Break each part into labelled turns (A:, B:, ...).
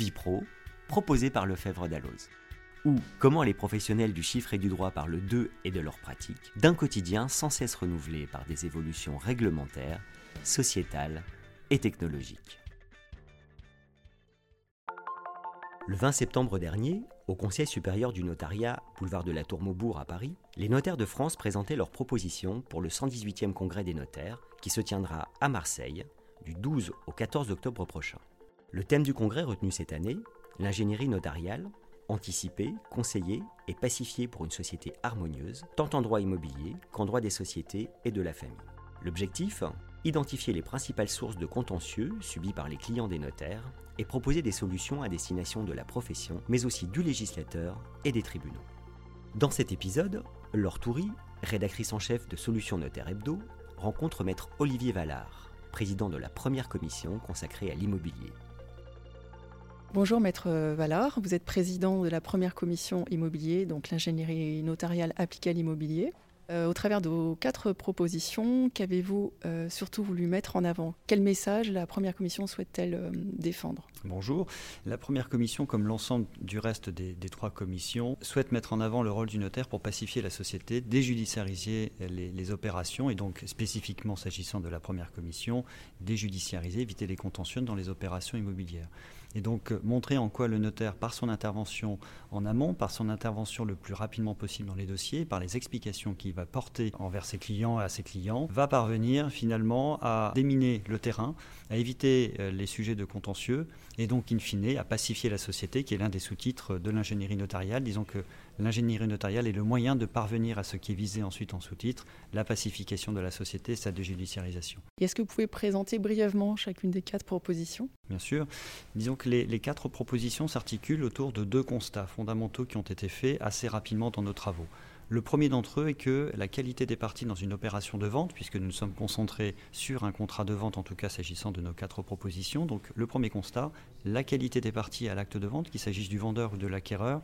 A: Vipro, proposé par Lefebvre Dalloz. Ou comment les professionnels du chiffre et du droit parlent d'eux et de leurs pratiques, d'un quotidien sans cesse renouvelé par des évolutions réglementaires, sociétales et technologiques. Le 20 septembre dernier, au Conseil supérieur du notariat, boulevard de la Tour Maubourg à Paris, les notaires de France présentaient leurs propositions pour le 118e congrès des notaires qui se tiendra à Marseille du 12 au 14 octobre prochain. Le thème du congrès retenu cette année, l'ingénierie notariale, anticiper, conseiller et pacifier pour une société harmonieuse, tant en droit immobilier qu'en droit des sociétés et de la famille. L'objectif Identifier les principales sources de contentieux subis par les clients des notaires et proposer des solutions à destination de la profession, mais aussi du législateur et des tribunaux. Dans cet épisode, Laure Toury, rédactrice en chef de Solutions Notaires Hebdo, rencontre maître Olivier Vallard, président de la première commission consacrée à l'immobilier.
B: Bonjour Maître Vallard, vous êtes président de la première commission immobilier, donc l'ingénierie notariale appliquée à l'immobilier. Euh, au travers de vos quatre propositions, qu'avez-vous euh, surtout voulu mettre en avant? Quel message la première commission souhaite-t-elle euh, défendre?
C: Bonjour. La première commission, comme l'ensemble du reste des, trois commissions, souhaite mettre en avant le rôle du notaire pour pacifier la société, déjudiciariser les, les opérations et donc spécifiquement s'agissant de la première commission, déjudiciariser, éviter les contentieux dans les opérations immobilières et donc euh, montrer en quoi le notaire, par son intervention en amont, par son intervention le plus rapidement possible dans les dossiers, par les explications qu'il va porter envers ses clients et à ses clients, va parvenir finalement à déminer le terrain, à éviter euh, les sujets de contentieux et donc in fine à pacifier la société, qui est l'un des sous-titres de l'ingénierie notariale. Disons que l'ingénierie notariale est le moyen de parvenir à ce qui est visé ensuite en sous-titre, la pacification de la société, sa déjudiciarisation.
B: Est-ce que vous pouvez présenter brièvement chacune des quatre propositions?
C: Bien sûr. Disons les, quatre propositions s'articulent autour de deux constats fondamentaux qui ont été faits assez rapidement dans nos travaux. Le premier d'entre eux est que la qualité des parties dans une opération de vente, puisque nous nous sommes concentrés sur un contrat de vente, en tout cas s'agissant de nos quatre propositions, donc le premier constat, la qualité des parties à l'acte de vente, qu'il s'agisse du vendeur ou de l'acquéreur,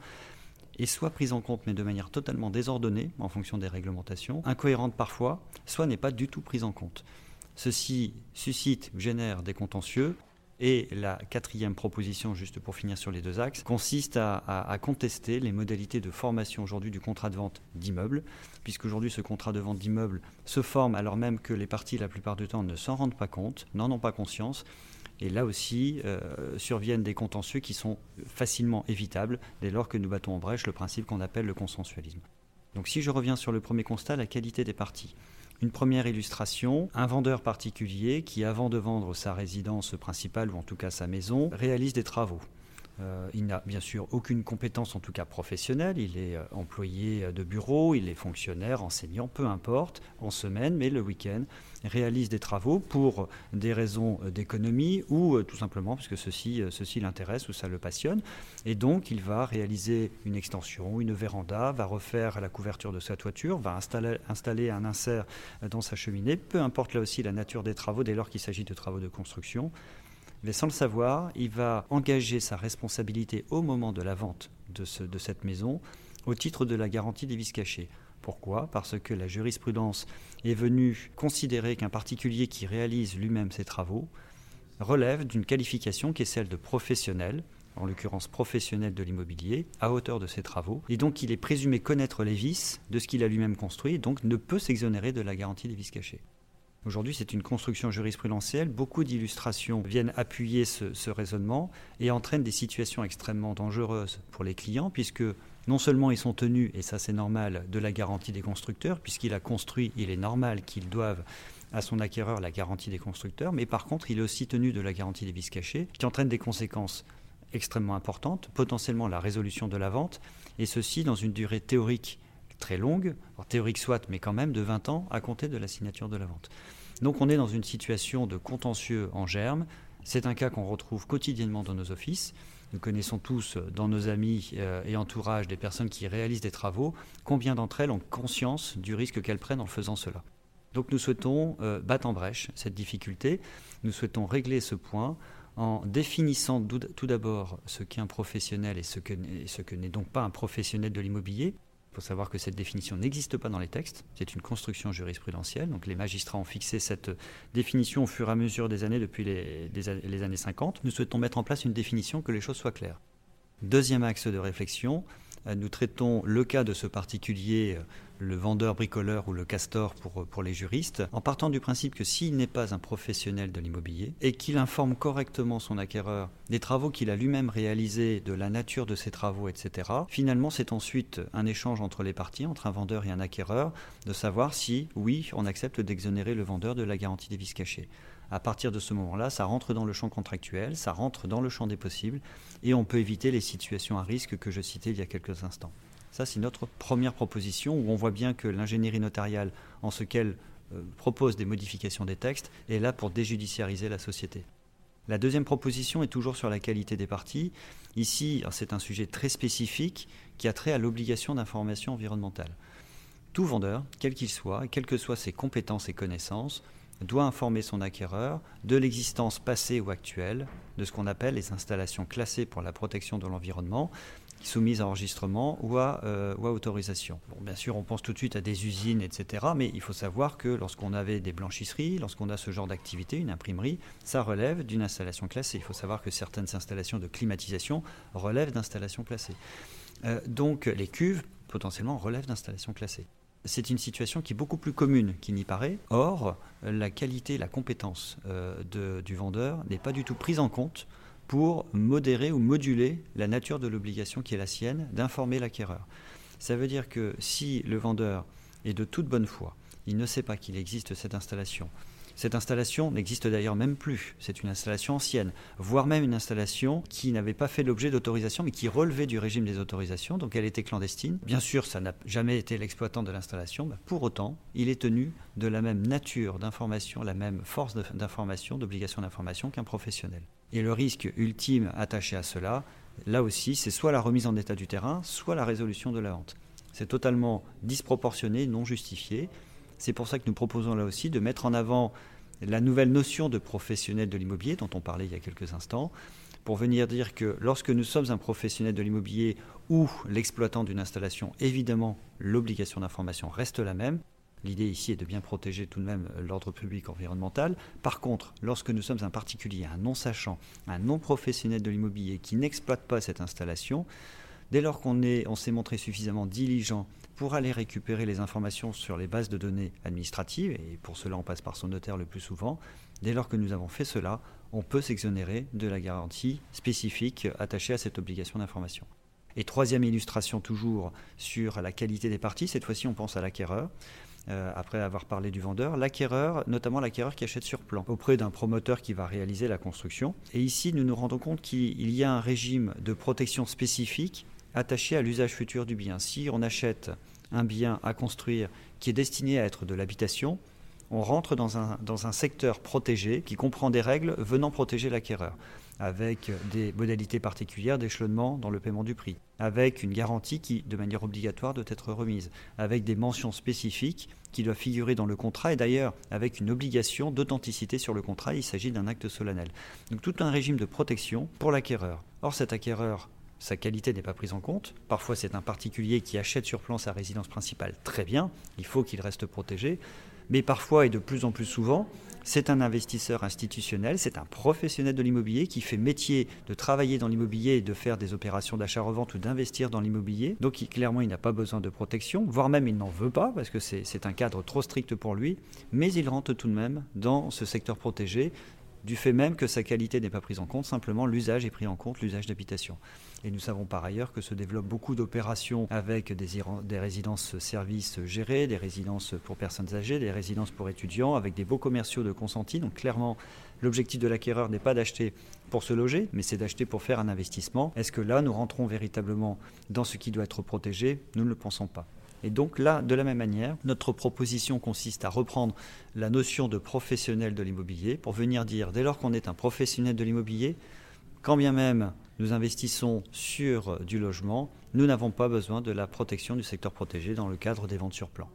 C: est soit prise en compte mais de manière totalement désordonnée en fonction des réglementations, incohérente parfois, soit n'est pas du tout prise en compte. Ceci suscite génère des contentieux. Et la quatrième proposition, juste pour finir sur les deux axes, consiste à, contester les modalités de formation aujourd'hui du contrat de vente d'immeuble, puisqu'aujourd'hui ce contrat de vente d'immeuble se forme alors même que les parties, la plupart du temps, ne s'en rendent pas compte, n'en ont pas conscience, et là aussi, euh, surviennent des contentieux qui sont facilement évitables dès lors que nous battons en brèche le principe qu'on appelle le consensualisme. Donc si je reviens sur le premier constat, la qualité des parties. Une première illustration, un vendeur particulier qui, avant de vendre sa résidence principale ou en tout cas sa maison, réalise des travaux. Euh, il n'a bien sûr aucune compétence, en tout cas professionnelle. Il est euh, employé de bureau, il est fonctionnaire, enseignant, peu importe, en semaine, mais le week-end, réalise des travaux pour des raisons euh, d'économie ou tout simplement parce que ceci, ceci l'intéresse ou ça le passionne. Et donc, il va réaliser une extension, une véranda, va refaire la couverture de sa toiture, va installer, installer un insert dans sa cheminée, peu importe là aussi la nature des travaux dès lors qu'il s'agit de travaux de construction mais sans le savoir, il va engager sa responsabilité au moment de la vente de, cette maison au titre de la garantie des vices cachés. Pourquoi? Parce que la jurisprudence est venue considérer qu'un particulier qui réalise lui-même ses travaux relève d'une qualification qui est celle de professionnel, en l'occurrence professionnel de l'immobilier, à hauteur de ses travaux, et donc il est présumé connaître les vices de ce qu'il a lui-même construit, et donc ne peut s'exonérer de la garantie des vices cachés. Aujourd'hui, c'est une construction jurisprudentielle. Beaucoup d'illustrations viennent appuyer ce, raisonnement et entraînent des situations extrêmement dangereuses pour les clients, puisque non seulement ils sont tenus, et ça c'est normal, de la garantie des constructeurs, puisqu'il a construit, il est normal qu'ils doivent à son acquéreur la garantie des constructeurs, mais par contre, il est aussi tenu de la garantie des vices cachés, qui entraîne des conséquences extrêmement importantes, potentiellement la résolution de la vente, et ceci dans une durée théorique très longue, théorique soit, mais quand même de 20 ans à compter de la signature de la vente. Donc on est dans une situation de contentieux en germe. C'est un cas qu'on retrouve quotidiennement dans nos offices. Nous connaissons tous euh, dans nos amis euh, et entourage des personnes qui réalisent des travaux. Combien d'entre elles ont conscience du risque qu'elles prennent en faisant cela? Donc nous souhaitons euh, battre en brèche cette difficulté. Nous souhaitons régler ce point en définissant tout d'abord ce qu'est un professionnel et ce que, ce que n'est donc pas un professionnel de l'immobilier faut savoir que cette définition n'existe pas dans les textes, c'est une construction jurisprudentielle. Donc les magistrats ont fixé cette définition au fur et à mesure des années depuis les, les années 50. Nous souhaitons mettre en place une définition que les choses soient claires. Deuxième axe de réflexion, euh, nous traitons le cas de ce particulier, euh, le vendeur bricoleur ou le castor pour, euh, pour les juristes, en partant du principe que s'il n'est pas un professionnel de l'immobilier et qu'il informe correctement son acquéreur des travaux qu'il a lui-même réalisés, de la nature de ses travaux, etc., finalement c'est ensuite un échange entre les parties, entre un vendeur et un acquéreur, de savoir si, oui, on accepte d'exonérer le vendeur de la garantie des vices cachés. À partir de ce moment-là, ça rentre dans le champ contractuel, ça rentre dans le champ des possibles, et on peut éviter les situations à risque que je citais il y a quelques instants. Ça, c'est notre première proposition, où on voit bien que l'ingénierie notariale, en ce qu'elle euh, propose des modifications des textes, est là pour déjudiciariser la société. La deuxième proposition est toujours sur la qualité des parties. Ici, c'est un sujet très spécifique qui a trait à l'obligation d'information environnementale. Tout vendeur, quel qu'il soit, et quelles que soient ses compétences et connaissances, doit informer son acquéreur de l'existence passée ou actuelle de ce qu'on appelle les installations classées pour la protection de l'environnement, soumises à enregistrement ou à, euh, autorisation. Bien sûr, on pense tout de suite à des usines, etc. Mais il faut savoir que lorsqu'on avait des blanchisseries, lorsqu'on a ce genre d'activité, une imprimerie, ça relève d'une installation classée. Il faut savoir que certaines installations de climatisation relèvent d'installations classées. Euh, donc les cuves, potentiellement, relèvent d'installations classées c'est une situation qui est beaucoup plus commune qu'il n'y paraît. Or, la qualité, la compétence euh, du vendeur n'est pas du tout prise en compte pour modérer ou moduler la nature de l'obligation qui est la sienne d'informer l'acquéreur. Ça veut dire que si le vendeur est de toute bonne foi, il ne sait pas qu'il existe cette installation, cette installation n'existe d'ailleurs même plus. C'est une installation ancienne, voire même une installation qui n'avait pas fait l'objet d'autorisation, mais qui relevait du régime des autorisations, donc elle était clandestine. Bien sûr, ça n'a jamais été l'exploitant de l'installation. pour autant, il est tenu de la même nature d'information, la même force d'information, d'obligation d'information qu'un professionnel. Et le risque ultime attaché à cela, là aussi, c'est soit la remise en état du terrain, soit la résolution de la vente. C'est totalement disproportionné, non justifié. C'est pour ça que nous proposons là aussi de mettre en avant la nouvelle notion de professionnel de l'immobilier dont on parlait il y a quelques instants, pour venir dire que lorsque nous sommes un professionnel de l'immobilier ou l'exploitant d'une installation, évidemment, l'obligation d'information reste la même. L'idée ici est de bien protéger tout de même l'ordre public environnemental. Par contre, lorsque nous sommes un particulier, un non-sachant, un non-professionnel de l'immobilier qui n'exploite pas cette installation, dès lors qu'on on s'est montré suffisamment diligent pour aller récupérer les informations sur les bases de données administratives, et pour cela on passe par son notaire le plus souvent, dès lors que nous avons fait cela, on peut s'exonérer de la garantie spécifique attachée à cette obligation d'information. Et troisième illustration toujours sur la qualité des parties, cette fois-ci on pense à l'acquéreur. Euh, après avoir parlé du vendeur, l'acquéreur, notamment l'acquéreur qui achète sur plan, auprès d'un promoteur qui va réaliser la construction. Et ici, nous nous rendons compte qu'il y a un régime de protection spécifique attaché à l'usage futur du bien. Si on achète un bien à construire qui est destiné à être de l'habitation, on rentre dans un, secteur protégé qui comprend des règles venant protéger l'acquéreur, avec des modalités particulières d'échelonnement dans le paiement du prix, avec une garantie qui, de manière obligatoire, doit être remise, avec des mentions spécifiques qui doivent figurer dans le contrat et d'ailleurs avec une obligation d'authenticité sur le contrat, il s'agit d'un acte solennel. Donc tout un régime de protection pour l'acquéreur. Or cet acquéreur sa qualité n'est pas prise en compte. Parfois, c'est un particulier qui achète sur plan sa résidence principale, très bien, il faut qu'il reste protégé. Mais parfois, et de plus en plus souvent, c'est un investisseur institutionnel, c'est un professionnel de l'immobilier qui fait métier de travailler dans l'immobilier et de faire des opérations d'achat-revente ou d'investir dans l'immobilier. Donc clairement, il n'a pas besoin de protection, voire même il n'en veut pas parce que c'est un cadre trop strict pour lui, mais il rentre tout de même dans ce secteur protégé du fait même que sa qualité n'est pas prise en compte, simplement l'usage est pris en compte, l'usage d'habitation. Et nous savons par ailleurs que se développent beaucoup d'opérations avec des, résidences-services gérées, des résidences pour personnes âgées, des résidences pour étudiants, avec des beaux commerciaux de consentis. Donc clairement, l'objectif de l'acquéreur n'est pas d'acheter pour se loger, mais c'est d'acheter pour faire un investissement. Est-ce que là, nous rentrons véritablement dans ce qui doit être protégé? Nous ne le pensons pas. Et donc là, de la même manière, notre proposition consiste à reprendre la notion de professionnel de l'immobilier pour venir dire, dès lors qu'on est un professionnel de l'immobilier, quand bien même nous investissons sur du logement, nous n'avons pas besoin de la protection du secteur protégé dans le cadre des ventes sur plan.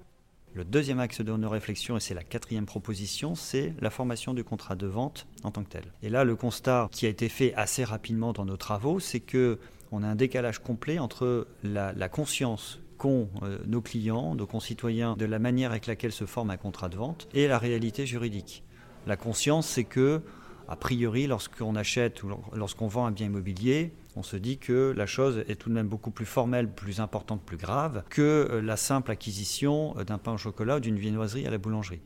C: Le deuxième axe de nos réflexions, et c'est la quatrième proposition, c'est la formation du contrat de vente en tant que tel. Et là, le constat qui a été fait assez rapidement dans nos travaux, c'est que on a un décalage complet entre la conscience euh, nos clients, nos concitoyens, de la manière avec laquelle se forme un contrat de vente et la réalité juridique. La conscience, c'est que, a priori, lorsqu'on achète ou lorsqu'on vend un bien immobilier, on se dit que la chose est tout de même beaucoup plus formelle, plus importante, plus grave que euh, la simple acquisition d'un pain au chocolat ou d'une viennoiserie à la boulangerie.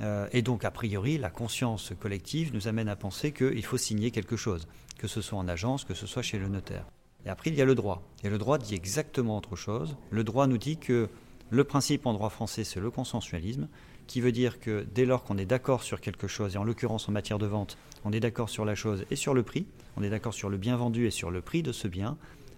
C: Euh, et donc, a priori, la conscience collective nous amène à penser qu'il faut signer quelque chose, que ce soit en agence, que ce soit chez le notaire. Et après, il y a le droit. Et le droit dit exactement autre chose. Le droit nous dit que le principe en droit français, c'est le consensualisme, qui veut dire que dès lors qu'on est d'accord sur quelque chose, et en l'occurrence en matière de vente, on est d'accord sur la chose et sur le prix, on est d'accord sur le bien vendu et sur le prix de ce bien,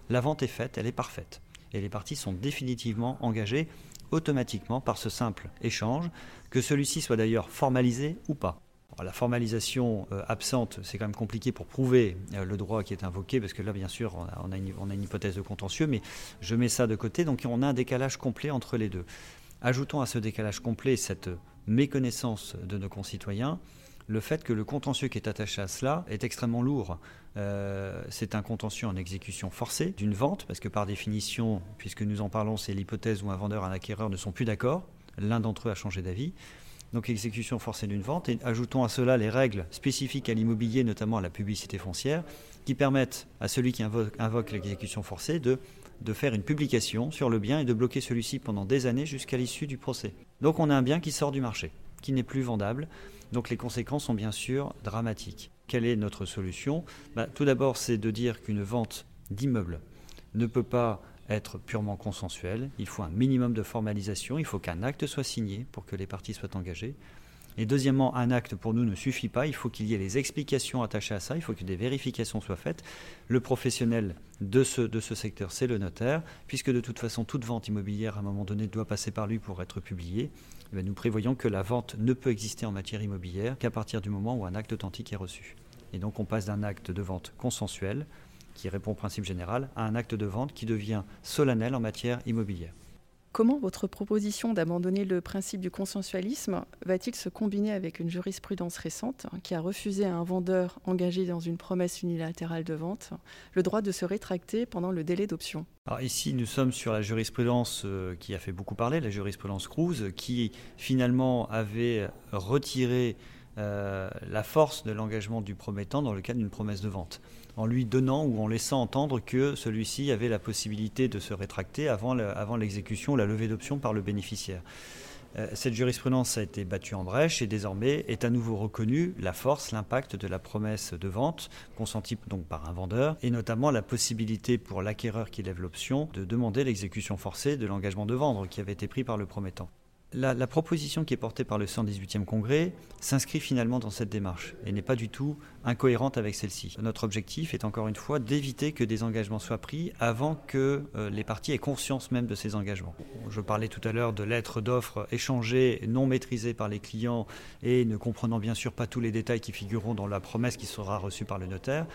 C: la vente est faite, elle est parfaite. Et les parties sont définitivement engagées automatiquement par ce simple échange, que celui-ci soit d'ailleurs formalisé ou pas. La formalisation euh, absente, c'est quand même compliqué pour prouver euh, le droit qui est invoqué, parce que là, bien sûr, on a, une, hypothèse de contentieux, mais je mets ça de côté, donc on a un décalage complet entre les deux. Ajoutons à ce décalage complet cette méconnaissance de nos concitoyens, le fait que le contentieux qui est attaché à cela est extrêmement lourd. Euh, c'est un contentieux en exécution forcée d'une vente, parce que par définition, puisque nous en parlons, c'est l'hypothèse où un vendeur et un acquéreur ne sont plus d'accord, l'un d'entre eux a changé d'avis. Donc exécution forcée d'une vente, et ajoutons à cela les règles spécifiques à l'immobilier, notamment à la publicité foncière, qui permettent à celui qui invoque, l'exécution forcée de, faire une publication sur le bien et de bloquer celui-ci pendant des années jusqu'à l'issue du procès. Donc on a un bien qui sort du marché, qui n'est plus vendable. Donc les conséquences sont bien sûr dramatiques. Quelle est notre solution? Bah, Tout d'abord, c'est de dire qu'une vente d'immeuble ne peut pas être purement consensuelle. Il faut un minimum de formalisation, il faut qu'un acte soit signé pour que les parties soient engagées. Et deuxièmement, un acte pour nous ne suffit pas, il faut qu'il y ait les explications attachées à ça, il faut que des vérifications soient faites. Le professionnel de ce, de ce secteur, c'est le notaire, puisque de toute façon, toute vente immobilière, à un moment donné, doit passer par lui pour être publiée. Eh nous prévoyons que la vente ne peut exister en matière immobilière qu'à partir du moment où un acte authentique est reçu. Et donc on passe d'un acte de vente consensuel, qui répond au principe général, à un acte de vente qui devient solennel en matière immobilière.
B: Comment votre proposition d'abandonner le principe du consensualisme va-t-il se combiner avec une jurisprudence récente qui a refusé à un vendeur engagé dans une promesse unilatérale de vente le droit de se rétracter pendant le délai d'option?
C: Alors ici, nous sommes sur la jurisprudence euh, qui a fait beaucoup parler, la jurisprudence Cruz, qui finalement avait retiré euh, la force de l'engagement du promettant dans le cadre d'une promesse de vente en lui donnant ou en laissant entendre que celui-ci avait la possibilité de se rétracter avant, l'exécution ou la levée d'option par le bénéficiaire. Euh, cette jurisprudence a été battue en brèche et désormais est à nouveau reconnue la force, l'impact de la promesse de vente consentie donc par un vendeur et notamment la possibilité pour l'acquéreur qui lève l'option de demander l'exécution forcée de l'engagement de vendre qui avait été pris par le promettant la, proposition qui est portée par le 118e congrès s'inscrit finalement dans cette démarche et n'est pas du tout incohérente avec celle-ci. Notre objectif est encore une fois d'éviter que des engagements soient pris avant que euh, les parties aient conscience même de ces engagements. Je parlais tout à l'heure de lettres d'offres échangées, non maîtrisées par les clients et ne comprenant bien sûr pas tous les détails qui figureront dans la promesse qui sera reçue par le notaire.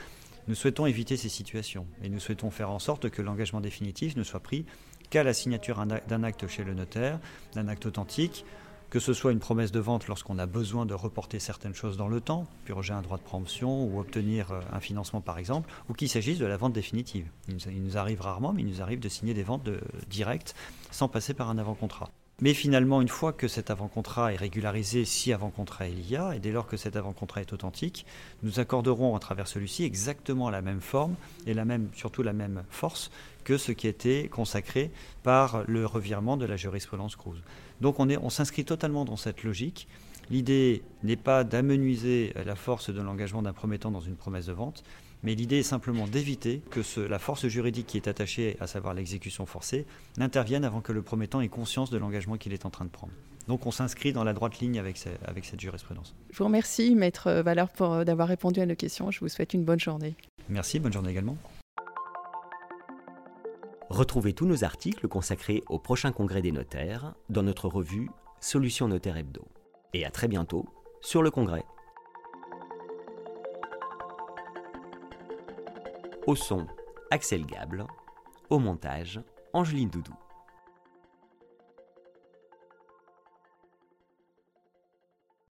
C: Nous souhaitons éviter ces situations et nous souhaitons faire en sorte que l'engagement définitif ne soit pris qu'à la signature d'un acte chez le notaire, d'un acte authentique, que ce soit une promesse de vente lorsqu'on a besoin de reporter certaines choses dans le temps, purger un droit de préemption ou obtenir euh, un financement par exemple, ou qu'il s'agisse de la vente définitive. Il nous, arrive rarement, mais il nous arrive de signer des ventes directes sans passer par un avant-contrat. Mais finalement, une fois que cet avant-contrat est régularisé, si avant-contrat il y a, et dès lors que cet avant-contrat est authentique, nous accorderons à travers celui-ci exactement la même forme et la même, surtout la même force que ce qui était consacré par le revirement de la jurisprudence Cruz. Donc on, on s'inscrit totalement dans cette logique. L'idée n'est pas d'amenuiser la force de l'engagement d'un promettant dans une promesse de vente, mais l'idée est simplement d'éviter que la force juridique qui est attachée, à savoir l'exécution forcée, n'intervienne avant que le promettant ait conscience de l'engagement qu'il est en train de prendre. Donc on s'inscrit dans la droite ligne avec, avec cette jurisprudence.
B: Je vous remercie, Maître Valeur, pour euh, d'avoir répondu à nos questions. Je vous souhaite une bonne journée.
C: Merci, bonne journée également.
A: Retrouvez tous nos articles consacrés au prochain congrès des notaires dans notre revue Solutions Notaire Hebdo. Et à très bientôt sur le congrès. Au son, Axel Gable. Au montage, Angeline Doudou.